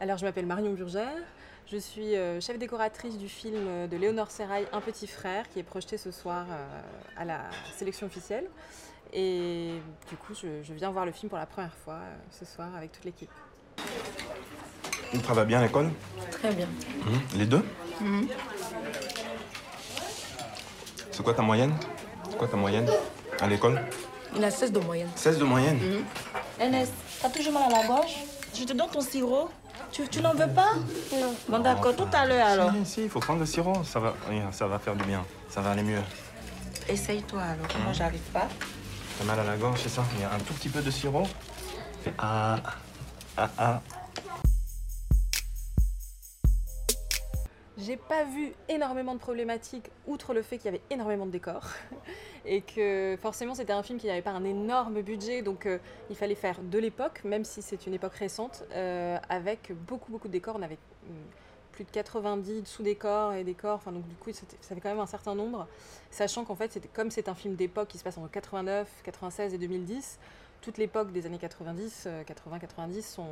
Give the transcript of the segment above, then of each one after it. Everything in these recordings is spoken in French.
Alors, je m'appelle Marion Burgère. Je suis euh, chef décoratrice du film de Léonore Serrail, Un petit frère, qui est projeté ce soir euh, à la sélection officielle. Et du coup, je, je viens voir le film pour la première fois euh, ce soir avec toute l'équipe. Tu travailles bien à l'école? Très bien. Mhm. Les deux? C'est quoi ta moyenne? C'est quoi ta moyenne à l'école? Il a 16 de moyenne. 16 de moyenne? Ernest, t'as toujours mal à la gorge Je te donne ton sirop. Tu, tu n'en veux pas Non. Bon, d'accord, tout à l'heure alors. Si, si, il faut prendre le sirop. Ça va, ça va faire du bien. Ça va aller mieux. Essaye-toi alors. Moi, j'arrive pas. T'as mal à la gorge, c'est ça? Il y a un tout petit peu de sirop. Fais ah, ah, ah. J'ai pas vu énormément de problématiques, outre le fait qu'il y avait énormément de décors. Et que forcément, c'était un film qui n'avait pas un énorme budget, donc euh, il fallait faire de l'époque, même si c'est une époque récente, euh, avec beaucoup, beaucoup de décors. On avait hum, plus de 90 sous-décors et décors, enfin, donc du coup, ça fait quand même un certain nombre. Sachant qu'en fait, comme c'est un film d'époque qui se passe entre 89, 96 et 2010, toute l'époque des années 90, 80-90 sont,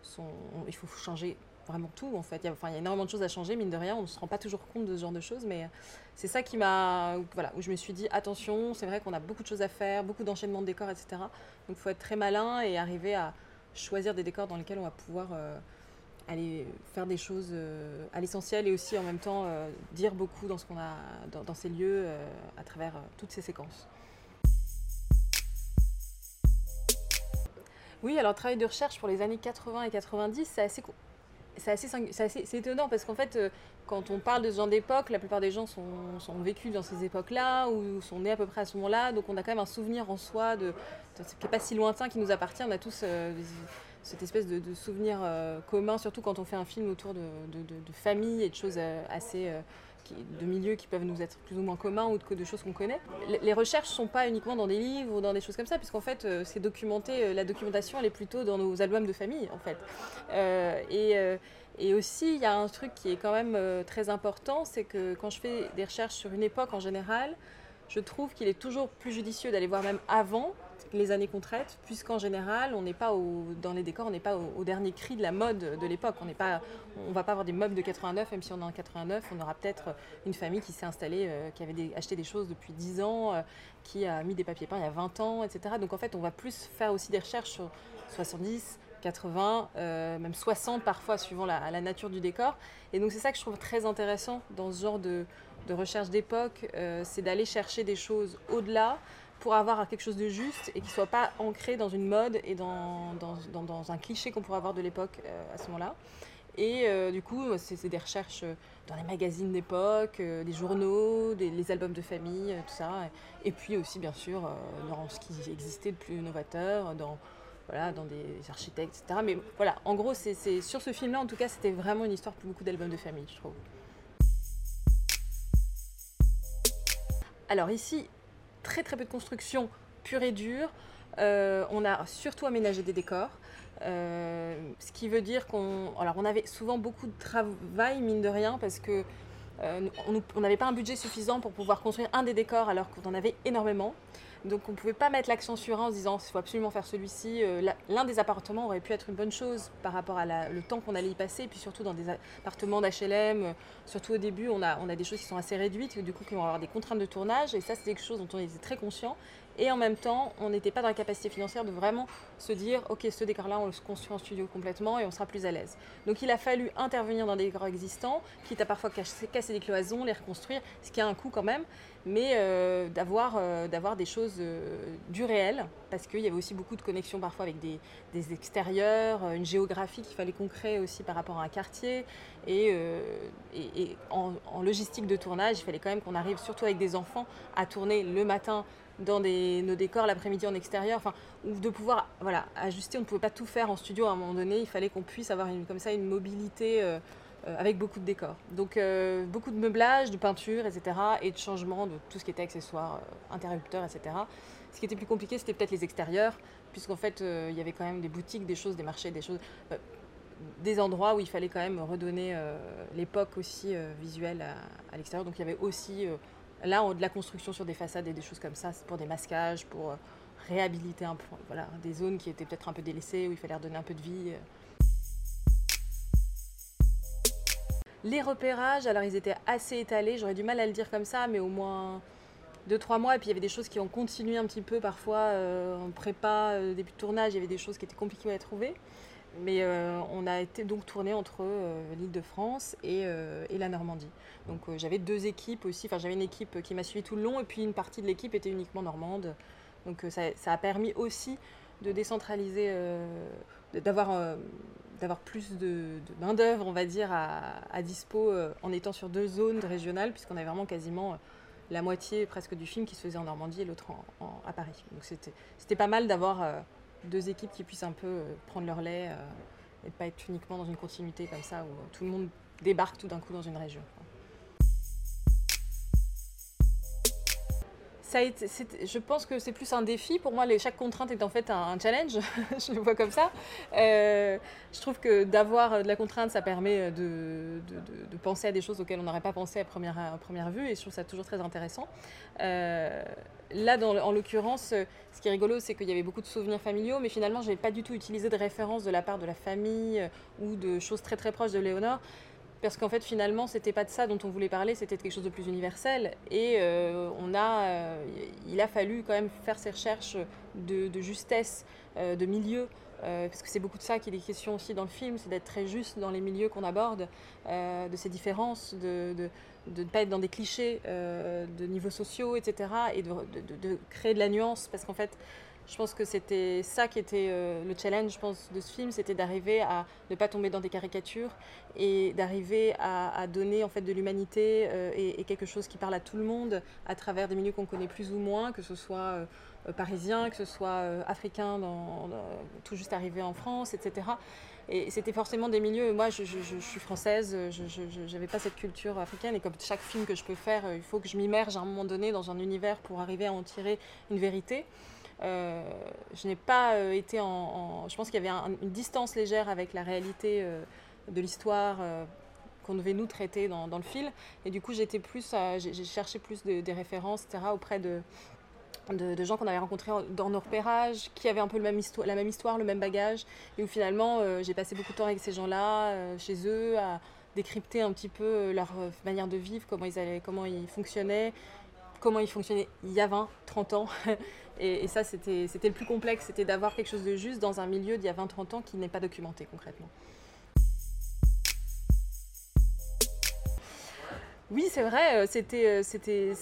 sont, il faut changer vraiment tout en fait. Il y, a, énormément de choses à changer, mine de rien, on ne se rend pas toujours compte de ce genre de choses, mais c'est ça qui m'a, voilà, où je me suis dit attention, c'est vrai qu'on a beaucoup de choses à faire, beaucoup d'enchaînements de décors, etc. Donc il faut être très malin et arriver à choisir des décors dans lesquels on va pouvoir euh, aller faire des choses euh, à l'essentiel et aussi en même temps euh, dire beaucoup dans ce qu'on a dans, ces lieux euh, à travers euh, toutes ces séquences. Oui, alors travail de recherche pour les années 80 et 90, c'est assez, c'est assez, étonnant parce qu'en fait, euh, quand on parle de ce genre d'époque, la plupart des gens sont, sont vécus dans ces époques-là ou sont nés à peu près à ce moment-là, donc on a quand même un souvenir en soi de, de qui n'est pas si lointain, qui nous appartient. On a tous euh, cette espèce de, souvenir euh, commun, surtout quand on fait un film autour de, de, famille et de choses assez de milieux qui peuvent nous être plus ou moins communs ou de, choses qu'on connaît. Les- recherches ne sont pas uniquement dans des livres ou dans des choses comme ça, puisqu'en fait, c'est documenté, la documentation, elle est plutôt dans nos albums de famille, en fait. Et, et aussi, il y a un truc qui est quand même euh, très important, c'est que quand je fais des recherches sur une époque en général, je trouve qu'il est toujours plus judicieux d'aller voir même avant les années qu'on traite, puisqu'en général, on n'est pas au, dans les décors, on n'est pas au, dernier cri de la mode de l'époque. On n'est pas, on va pas avoir des meubles de 89, même si on est en 89, on aura peut-être une famille qui s'est installée, euh, qui avait acheté des choses depuis 10 ans, euh, qui a mis des papiers peints il y a 20 ans, etc. Donc en fait, on va plus faire aussi des recherches sur 70, 80, euh, même 60 parfois, suivant la, la nature du décor. Et donc c'est ça que je trouve très intéressant dans ce genre de, recherche d'époque, euh, c'est d'aller chercher des choses au-delà pour avoir quelque chose de juste et qui ne soit pas ancré dans une mode et dans, un cliché qu'on pourrait avoir de l'époque euh, à ce moment-là. Et du coup, c'est des recherches dans les magazines d'époque, euh, des journaux, les albums de famille, tout ça. Et puis aussi, bien sûr, dans ce qui existait de plus novateur, dans, voilà, dans des architectes, etc. Mais voilà, en gros, c'est sur ce film-là, en tout cas, c'était vraiment une histoire pour beaucoup d'albums de famille, je trouve. Alors ici, très très peu de construction pure et dure. Euh, on a surtout aménagé des décors. Euh, ce qui veut dire qu'on. Avait souvent beaucoup de travail, mine de rien, parce que euh, on n'avait pas un budget suffisant pour pouvoir construire un des décors alors qu'on en avait énormément. Donc, on ne pouvait pas mettre l'accent sur un en se disant il faut absolument faire celui-ci. Euh, L'un des appartements aurait pu être une bonne chose par rapport à le temps qu'on allait y passer, et puis surtout dans des appartements d'HLM. euh, Surtout au début, on a, on a des choses qui sont assez réduites, et du coup, qui vont avoir des contraintes de tournage, et ça, c'est quelque chose dont on était très conscient. Et en même temps, on n'était pas dans la capacité financière de vraiment se dire, ok, ce décor-là, on le construit en studio complètement et on sera plus à l'aise. Donc il a fallu intervenir dans des décors existants, quitte à parfois casser, des cloisons, les reconstruire, ce qui a un coût quand même, mais euh, d'avoir euh, d'avoir des choses euh, du réel, parce qu'il y avait aussi beaucoup de connexions parfois avec des, extérieurs, une géographie qu'il fallait qu'on crée aussi par rapport à un quartier, et en, en logistique de tournage, il fallait quand même qu'on arrive, surtout avec des enfants, à tourner le matin dans nos décors, l'après-midi en extérieur, enfin, ou de pouvoir voilà, ajuster. On ne pouvait pas tout faire en studio à un moment donné. Il fallait qu'on puisse avoir comme ça une mobilité euh, euh, avec beaucoup de décors. Donc euh, beaucoup de meublage, de peinture, etc. Et de changement de tout ce qui était accessoires, interrupteurs, etc. Ce qui était plus compliqué, c'était peut-être les extérieurs, puisqu'en fait, il y avait quand même des boutiques, des choses, des marchés, des choses. des endroits où il fallait quand même redonner l'époque aussi visuelle à, l'extérieur. Donc il y avait aussi là on- de la construction sur des façades et des choses comme ça, c'est pour des masquages, pour euh, réhabiliter un peu, voilà, des zones qui étaient peut-être un peu délaissées, où il fallait redonner un peu de vie. euh. Les repérages, alors ils étaient assez étalés, j'aurais du mal à le dire comme ça, mais au moins deux, trois mois. Et puis il y avait des choses qui ont continué un petit peu parfois euh, en prépa, début de tournage, il y avait des choses qui étaient compliquées à trouver. Mais euh, on a été donc tourné entre l'île de France et, la Normandie. Donc j'avais deux équipes aussi, enfin j'avais une équipe qui m'a suivi tout le long et puis une partie de l'équipe était uniquement normande. Donc ça, a permis aussi de décentraliser, d'avoir d'avoir plus de, main-d'œuvre, on va dire, à, dispo en étant sur deux zones régionales, puisqu'on avait vraiment quasiment la moitié presque du film qui se faisait en Normandie et l'autre à Paris. Donc c'était pas mal d'avoir euh, deux équipes qui puissent un peu euh, prendre leur lait euh, et pas être uniquement dans une continuité comme ça où tout le monde débarque tout d'un coup dans une région. je pense que c'est plus un défi. Pour moi, chaque contrainte est en fait un, challenge. je le vois comme ça. Euh, je trouve que d'avoir de la contrainte, ça permet de, penser à des choses auxquelles on n'aurait pas pensé à première, vue. Et je trouve ça toujours très intéressant. Euh, là, en l'occurrence, ce qui est rigolo, c'est qu'il y avait beaucoup de souvenirs familiaux, mais finalement, je n'ai pas du tout utilisé de références de la part de la famille euh, ou de choses très très proches de Léonore parce qu'en fait finalement c'était pas de ça dont on voulait parler, c'était quelque chose de plus universel et euh, on a, euh, il a fallu quand même faire ces recherches de, justesse, euh, de milieu, parce que c'est beaucoup de ça qui est question aussi dans le film, c'est d'être très juste dans les milieux qu'on aborde, de ces différences, de, ne pas être dans des clichés de niveaux sociaux, etc. et de, de créer de la nuance, parce qu'en fait je pense que c'était ça qui était euh, le challenge je pense, de ce film, c'était d'arriver à ne pas tomber dans des caricatures et d'arriver à, donner en fait de l'humanité euh, et, quelque chose qui parle à tout le monde à travers des milieux qu'on connaît plus ou moins, que ce soit euh, parisien, que ce soit africain, tout juste arrivé en France, etc. Et c'était forcément des milieux. Moi, je, suis française, je n'avais pas cette culture africaine. Et comme chaque film que je peux faire, il faut que je m'immerge à un moment donné dans un univers pour arriver à en tirer une vérité. Euh, je n'ai pas euh, été en, Je pense qu'il y avait une distance légère avec la réalité euh, de l'histoire qu'on devait nous traiter dans, le film. Et du coup, j'étais plus, j'ai cherché plus de, des références, etc., auprès de, de, gens qu'on avait rencontrés dans nos repérages, qui avaient un peu le même histoire, la même histoire, le même bagage, et où finalement j'ai passé beaucoup de temps avec ces gens-là, chez eux, à décrypter un petit peu leur manière de vivre, comment ils, allaient, comment ils fonctionnaient, comment ils fonctionnaient il y a 20, 30 ans. Et, ça, c'était le plus complexe, c'était d'avoir quelque chose de juste dans un milieu d'il y a 20-30 ans qui n'est pas documenté concrètement. Oui, c'est vrai, euh, c'était c'était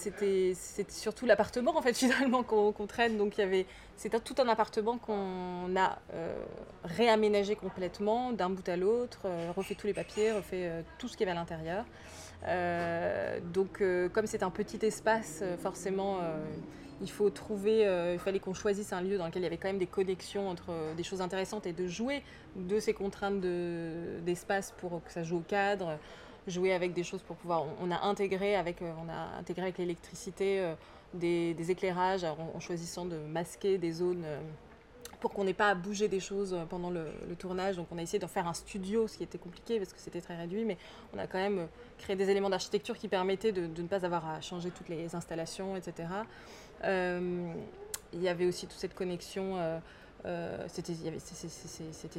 surtout l'appartement en fait finalement qu'on traîne. Donc il y avait c'est tout un appartement qu'on a euh, réaménagé complètement d'un bout à l'autre, euh, refait tous les papiers, refait tout ce qu'il y avait à l'intérieur. donc comme c'est un petit espace, forcément il faut trouver, euh, il fallait qu'on choisisse un lieu dans lequel il y avait quand même des connexions entre euh, des choses intéressantes et de jouer de ces contraintes d'espace pour que ça joue au cadre, jouer avec des choses pour pouvoir. On, a intégré avec, euh, on a intégré avec l'électricité des, éclairages en, choisissant de masquer des zones pour qu'on n'ait pas à bouger des choses pendant le, tournage. Donc on a essayé d'en faire un studio, ce qui était compliqué parce que c'était très réduit, mais on a quand même créé des éléments d'architecture qui permettaient de, ne pas avoir à changer toutes les installations, etc. Euh, il y avait aussi toute cette connexion. Euh, euh, c'était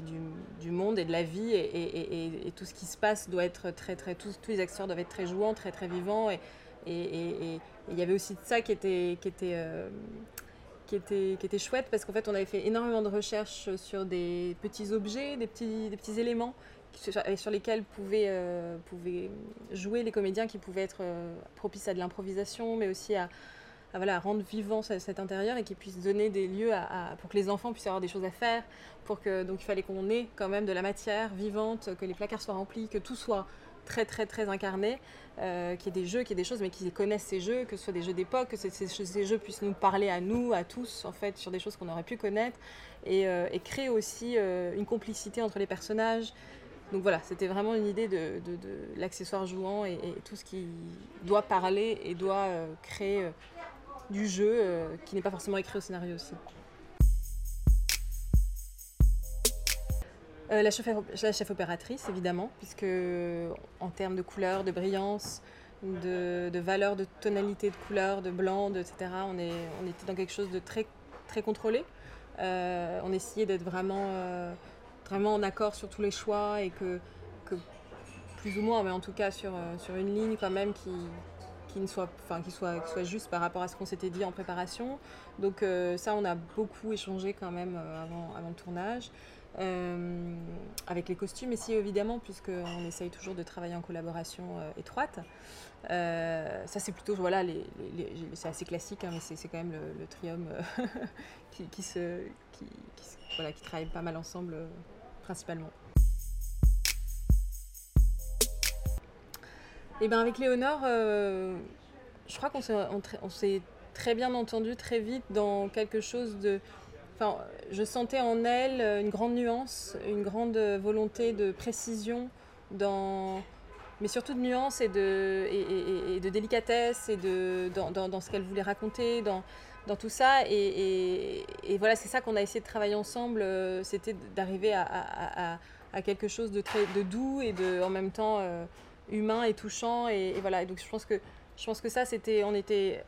du, du, monde et de la vie et, tout ce qui se passe doit être très très tous, tous les acteurs doivent être très jouants très très vivants et il y avait aussi de ça qui était qui était qui était, qui était chouette parce qu'en fait on avait fait énormément de recherches sur des petits objets, des petits, des petits éléments sur lesquels pouvaient, pouvaient jouer les comédiens qui pouvaient être propices à de l'improvisation mais aussi à, voilà, rendre vivant cet intérieur et qui puisse donner des lieux à, pour que les enfants puissent avoir des choses à faire. Pour que, donc il fallait qu'on ait quand même de la matière vivante, que les placards soient remplis, que tout soit très très très incarné, euh, qu'il y ait des jeux, qu'il y ait des choses, mais qu'ils connaissent ces jeux, que ce soit des jeux d'époque, que ces, jeux puissent nous parler à nous, à tous, en fait, sur des choses qu'on aurait pu connaître, et, euh, créer aussi euh, une complicité entre les personnages. Donc voilà, c'était vraiment une idée de, l'accessoire jouant et, tout ce qui doit parler et doit créer du jeu euh, qui n'est pas forcément écrit au scénario aussi. Euh, la, chef, la, chef, opératrice, évidemment, puisque en termes de couleur, de brillance, de, de, valeur, de tonalité de couleur, de blanc, etc., on, est, était dans quelque chose de très, contrôlé. Euh, on essayait d'être vraiment, vraiment en accord sur tous les choix et que, plus ou moins, mais en tout cas euh, sur une ligne quand même qui, qui ne soit, enfin, qui soit, juste par rapport à ce qu'on s'était dit en préparation. Donc euh, ça, on a beaucoup échangé quand même euh, avant, le tournage. Euh, avec les costumes ici évidemment puisqu'on essaye toujours de travailler en collaboration étroite. Ça c'est plutôt voilà les, c'est assez classique hein, mais c'est quand même le, le trium qui, travaille pas mal ensemble principalement. Et ben avec Léonore, euh, je crois qu'on s'est très bien entendu très vite dans quelque chose de. Enfin, je sentais en elle euh, une grande nuance, une grande volonté de précision dans, mais surtout de nuance et de, et, de délicatesse et de, dans, dans- ce qu'elle voulait raconter, dans, dans tout ça. Et, voilà, c'est ça qu'on a essayé de travailler ensemble, euh, c'était d'arriver à, à- quelque chose de très de doux et de, en même temps humain et touchant. Et, voilà, donc je pense que, je pense que ça, c'était, on était,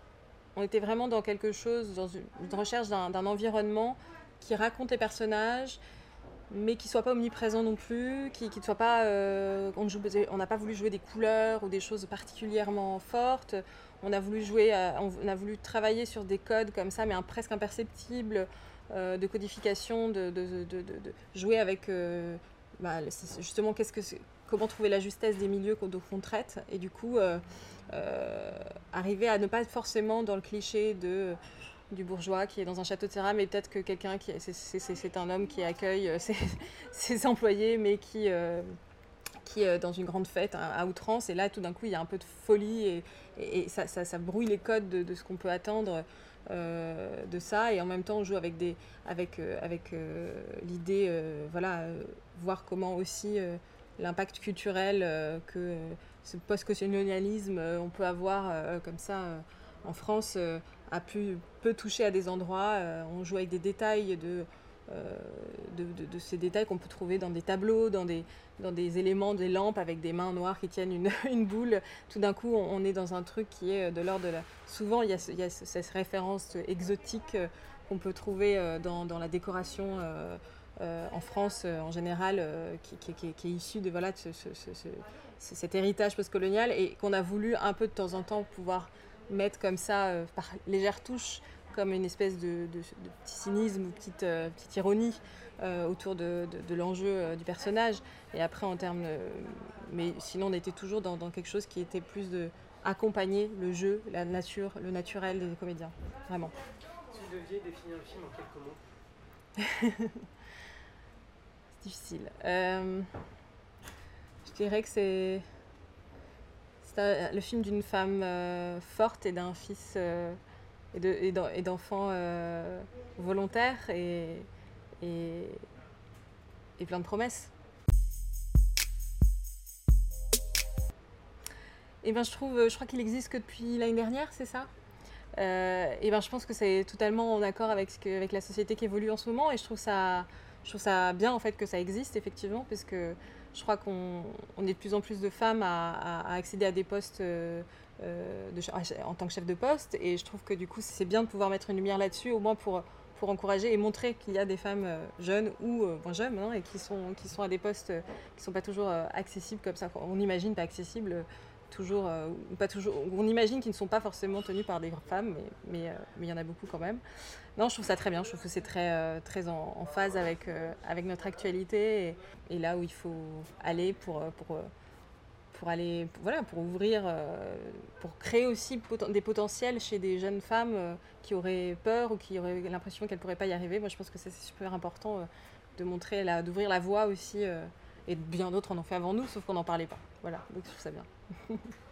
on était vraiment dans quelque chose, dans une, recherche d'un environnement qui raconte les personnages, mais qui soit pas omniprésent non plus, qui ne soit pas. euh, on n'a pas voulu jouer des couleurs ou des choses particulièrement fortes. On a voulu jouer, à- on a voulu travailler sur des codes comme ça, mais un, presque imperceptibles euh, de codification, de, de- de- jouer avec euh, bah, justement qu'est-ce que comment trouver la justesse des milieux qu'on qu'on traite et du coup euh, euh, arriver à ne pas être forcément dans le cliché de du bourgeois qui est dans un château de Serra, mais peut-être que quelqu'un qui c'est- un homme qui accueille euh, ses, employés, mais qui qui est dans une grande fête à, outrance. Et là, tout d'un coup, il y a un peu de folie et, ça, brouille les codes de, ce qu'on peut attendre de ça. Et en même temps, on joue avec, des, avec, avec l'idée, voilà, voir comment aussi l'impact culturel euh, que ce post-colonialisme, euh, on peut avoir euh, comme ça en France, a pu, peut toucher à des endroits. On joue avec des détails de, de, ces détails qu'on peut trouver dans des tableaux, dans des, dans des éléments, des lampes avec des mains noires qui tiennent une, une boule. Tout d'un coup, on, est dans un truc qui est de l'ordre de la... Souvent, il y a, ce- y a ce- cette référence exotique qu'on peut trouver dans, dans la décoration euh, en France euh, en général, euh, qui, qui- qui- qui est issue de, voilà, de ce- ce- ce- ce- ce- cet héritage postcolonial et qu'on a voulu un peu de temps en temps pouvoir mettre comme ça, par légère touche, comme une espèce de, de- de petit cynisme ou petite, petite ironie autour de, l'enjeu du personnage. Et après, en termes. mais sinon, on était toujours dans, dans quelque chose qui était plus de accompagner le jeu, la nature, le naturel des comédiens. Vraiment. Si vous deviez définir le film en quelques mots difficile. Euh, je dirais que c'est. Le film d'une femme euh, forte et d'un fils euh, et de- et d'en- et d'enfants volontaires et, plein de promesses. Et ben je trouve, je crois qu'il existe que depuis l'année dernière, c'est ça? Et ben je pense que c'est totalement en accord avec la société qui évolue en ce moment et je trouve ça, je trouve ça bien en fait que ça existe effectivement parce je crois qu'on on est de plus en plus de femmes à, accéder à des postes euh, euh, de, en tant que chef de poste et je trouve que du coup c'est bien de pouvoir mettre une lumière là-dessus au moins pour, encourager et montrer qu'il y a des femmes euh, jeunes ou moins jeunes hein, et qui sont, qui sont à des postes qui ne sont pas toujours accessibles comme ça. On imagine pas accessibles toujours, euh, pas toujours, on imagine qu'ils ne sont pas forcément tenus par des femmes, mais euh, mais il y en a beaucoup quand même. Non, je trouve ça très bien. Je trouve que c'est très, euh, très en, phase avec, euh, avec notre actualité et, là où il faut aller pour, pour, pour aller, voilà, pour ouvrir, pour créer aussi des potentiels chez des jeunes femmes qui auraient peur ou qui auraient l'impression qu'elles ne pourraient pas y arriver. Moi, je pense que c'est super important de montrer, d'ouvrir la voie aussi. Et bien d'autres en ont fait avant nous, sauf qu'on n'en parlait pas. Voilà, donc je trouve ça bien.